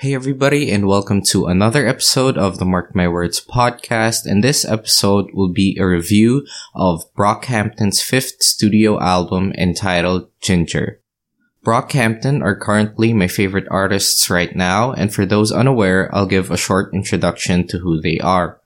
Hey everybody and welcome to another episode of the Mark My Words podcast and this episode will be a review of Brockhampton's fifth studio album entitled Ginger. Brockhampton are currently my favorite artists right now and for those unaware I'll give a short introduction to who they are.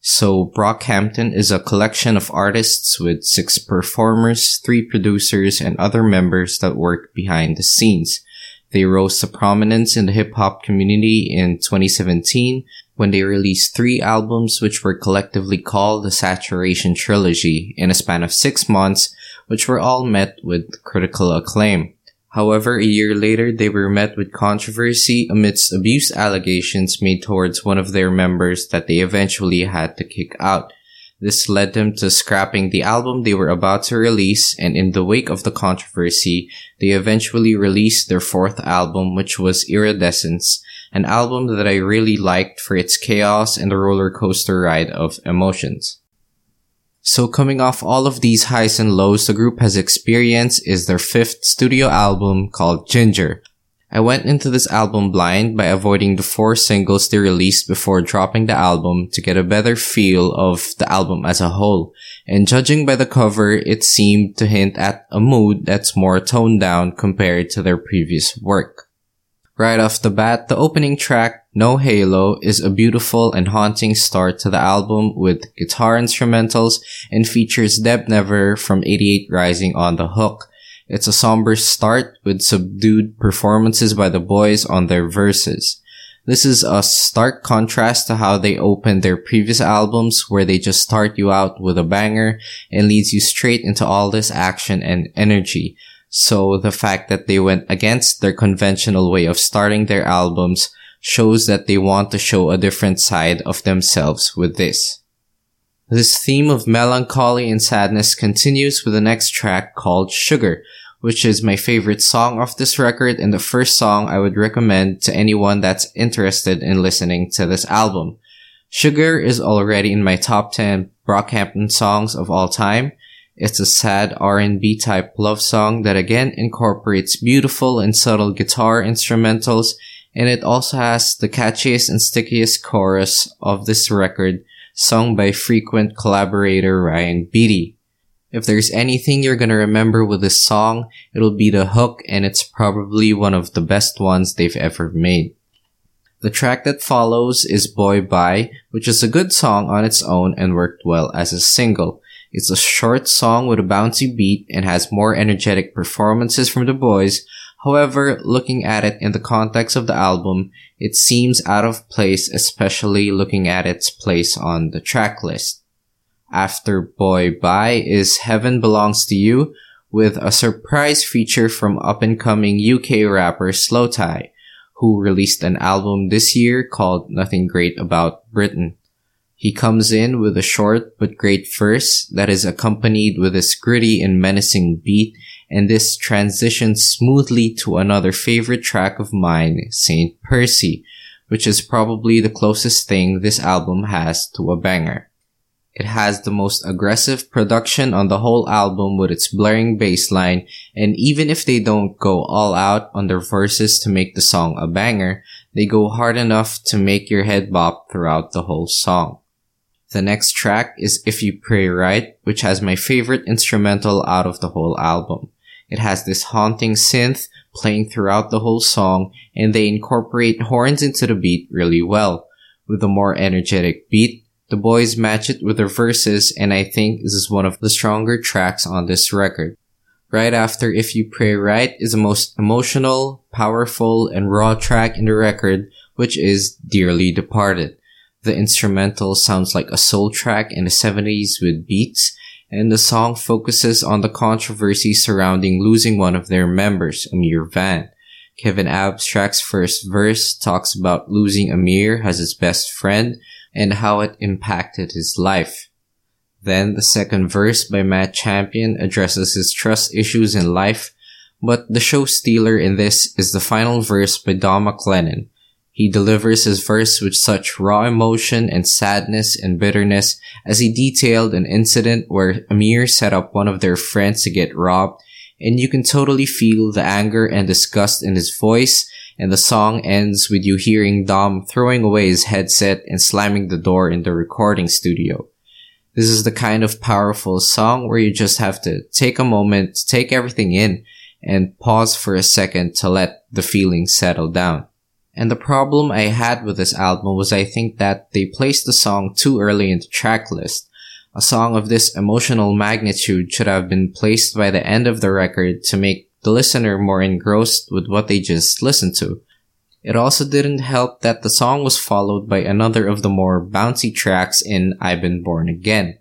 So Brockhampton is a collection of artists with six performers, three producers, and other members that work behind the scenes. They rose to prominence in the hip hop community in 2017 when they released three albums which were collectively called the Saturation Trilogy in a span of six months, which were all met with critical acclaim. However, a year later, they were met with controversy amidst abuse allegations made towards one of their members that they eventually had to kick out. This led them to scrapping the album they were about to release, and in the wake of the controversy, they eventually released their fourth album, which was Iridescence, an album that I really liked for its chaos and the roller coaster ride of emotions. So coming off all of these highs and lows the group has experienced is their fifth studio album called Ginger, I went into this album blind by avoiding the four singles they released before dropping the album to get a better feel of the album as a whole. And judging by the cover, it seemed to hint at a mood that's more toned down compared to their previous work. Right off the bat, the opening track, No Halo, is a beautiful and haunting start to the album with guitar instrumentals and features Deb Never from 88 Rising on the hook. It's a somber start with subdued performances by the boys on their verses. This is a stark contrast to how they opened their previous albums where they just start you out with a banger and leads you straight into all this action and energy. So the fact that they went against their conventional way of starting their albums shows that they want to show a different side of themselves with this. This theme of melancholy and sadness continues with the next track called Sugar, which is my favorite song of this record and the first song I would recommend to anyone that's interested in listening to this album. Sugar is already in my top 10 Brockhampton songs of all time. It's a sad R&B type love song that again incorporates beautiful and subtle guitar instrumentals and it also has the catchiest and stickiest chorus of this record sung by frequent collaborator Ryan Beatty. If there's anything you're gonna remember with this song, it'll be the hook and it's probably one of the best ones they've ever made. The track that follows is Boy Bye, which is a good song on its own and worked well as a single. It's a short song with a bouncy beat and has more energetic performances from the boys. However, looking at it in the context of the album, it seems out of place, especially looking at its place on the track list after Boy Bye is Heaven Belongs to You with a surprise feature from up and coming UK rapper Slowthai, who released an album this year called Nothing Great About Britain. He comes in with a short but great verse that is accompanied with a gritty and menacing beat, and this transitions smoothly to another favorite track of mine, St. Percy, which is probably the closest thing this album has to a banger. It has the most aggressive production on the whole album with its blaring bass line, and even if they don't go all out on their verses to make the song a banger, they go hard enough to make your head bop throughout the whole song. The next track is If You Pray Right, which has my favorite instrumental out of the whole album. It has this haunting synth playing throughout the whole song, and they incorporate horns into the beat really well. With a more energetic beat, the boys match it with their verses, and I think this is one of the stronger tracks on this record. Right after If You Pray Right is the most emotional, powerful, and raw track in the record, which is Dearly Departed. The instrumental sounds like a soul track in the 70s with beats, and the song focuses on the controversy surrounding losing one of their members, Ameer Vann. Kevin Abstract's first verse talks about losing Ameer as his best friend, and how it impacted his life. Then the second verse by Matt Champion addresses his trust issues in life, but the show stealer in this is the final verse by Dom McLennon. He delivers his verse with such raw emotion and sadness and bitterness as he detailed an incident where Ameer set up one of their friends to get robbed, and you can totally feel the anger and disgust in his voice and the song ends with you hearing Dom throwing away his headset and slamming the door in the recording studio. This is the kind of powerful song where you just have to take a moment, take everything in, and pause for a second to let the feeling settle down. And the problem I had with this album was I think that they placed the song too early in the track list. A song of this emotional magnitude should have been placed by the end of the record to make the listener more engrossed with what they just listened to. It also didn't help that the song was followed by another of the more bouncy tracks in I've Been Born Again.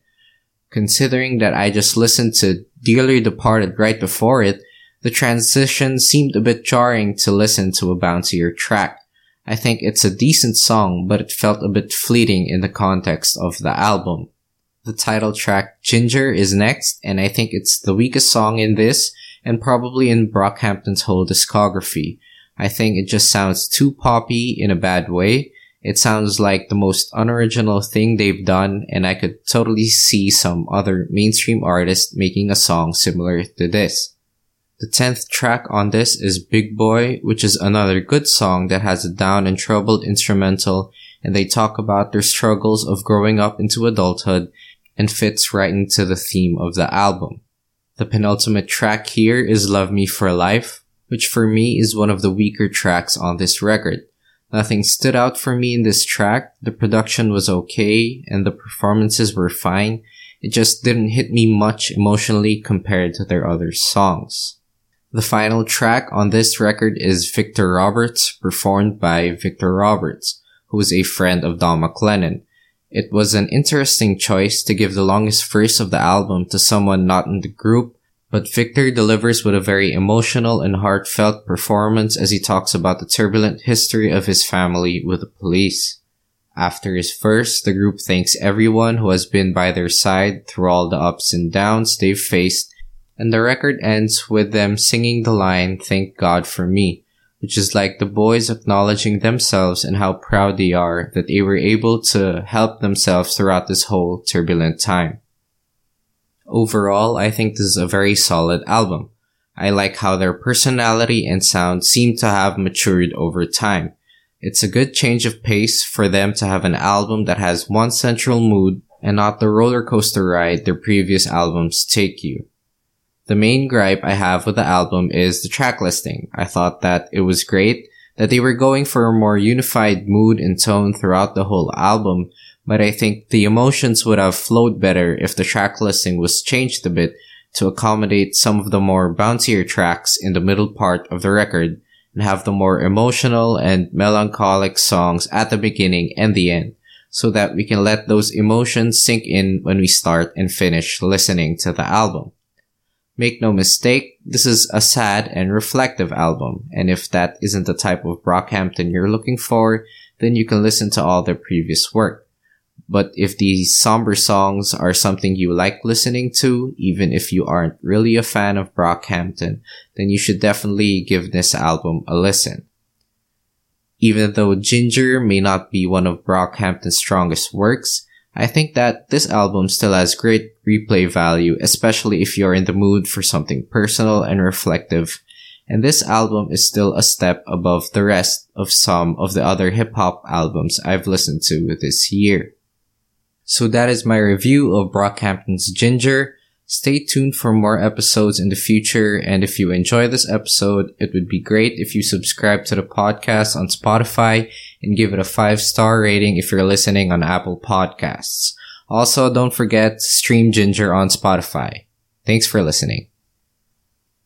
Considering that I just listened to Dearly Departed right before it, the transition seemed a bit jarring to listen to a bouncier track. I think it's a decent song, but it felt a bit fleeting in the context of the album. The title track Ginger is next, and I think it's the weakest song in this, and probably in Brockhampton's whole discography. I think it just sounds too poppy in a bad way. It sounds like the most unoriginal thing they've done, and I could totally see some other mainstream artist making a song similar to this. The 10th track on this is Big Boy, which is another good song that has a down and troubled instrumental and they talk about their struggles of growing up into adulthood and fits right into the theme of the album. The penultimate track here is Love Me for Life, which for me is one of the weaker tracks on this record. Nothing stood out for me in this track. The production was okay and the performances were fine. It just didn't hit me much emotionally compared to their other songs. The final track on this record is Victor Roberts, performed by Victor Roberts, who is a friend of Dom McLennon. It was an interesting choice to give the longest verse of the album to someone not in the group, but Victor delivers with a very emotional and heartfelt performance as he talks about the turbulent history of his family with the police. After his verse, the group thanks everyone who has been by their side through all the ups and downs they've faced and the record ends with them singing the line, Thank God for me, which is like the boys acknowledging themselves and how proud they are that they were able to help themselves throughout this whole turbulent time. Overall, I think this is a very solid album. I like how their personality and sound seem to have matured over time. It's a good change of pace for them to have an album that has one central mood and not the roller coaster ride their previous albums take you. The main gripe I have with the album is the track listing. I thought that it was great that they were going for a more unified mood and tone throughout the whole album, but I think the emotions would have flowed better if the track listing was changed a bit to accommodate some of the more bouncier tracks in the middle part of the record and have the more emotional and melancholic songs at the beginning and the end so that we can let those emotions sink in when we start and finish listening to the album. Make no mistake, this is a sad and reflective album, and if that isn't the type of Brockhampton you're looking for, then you can listen to all their previous work. But if these somber songs are something you like listening to, even if you aren't really a fan of Brockhampton, then you should definitely give this album a listen. Even though Ginger may not be one of Brockhampton's strongest works, I think that this album still has great replay value, especially if you're in the mood for something personal and reflective. And this album is still a step above the rest of some of the other hip hop albums I've listened to this year. So that is my review of Brockhampton's Ginger. Stay tuned for more episodes in the future. And if you enjoy this episode, it would be great if you subscribe to the podcast on Spotify and give it a five star rating if you're listening on Apple Podcasts. Also, don't forget to stream Ginger on Spotify. Thanks for listening.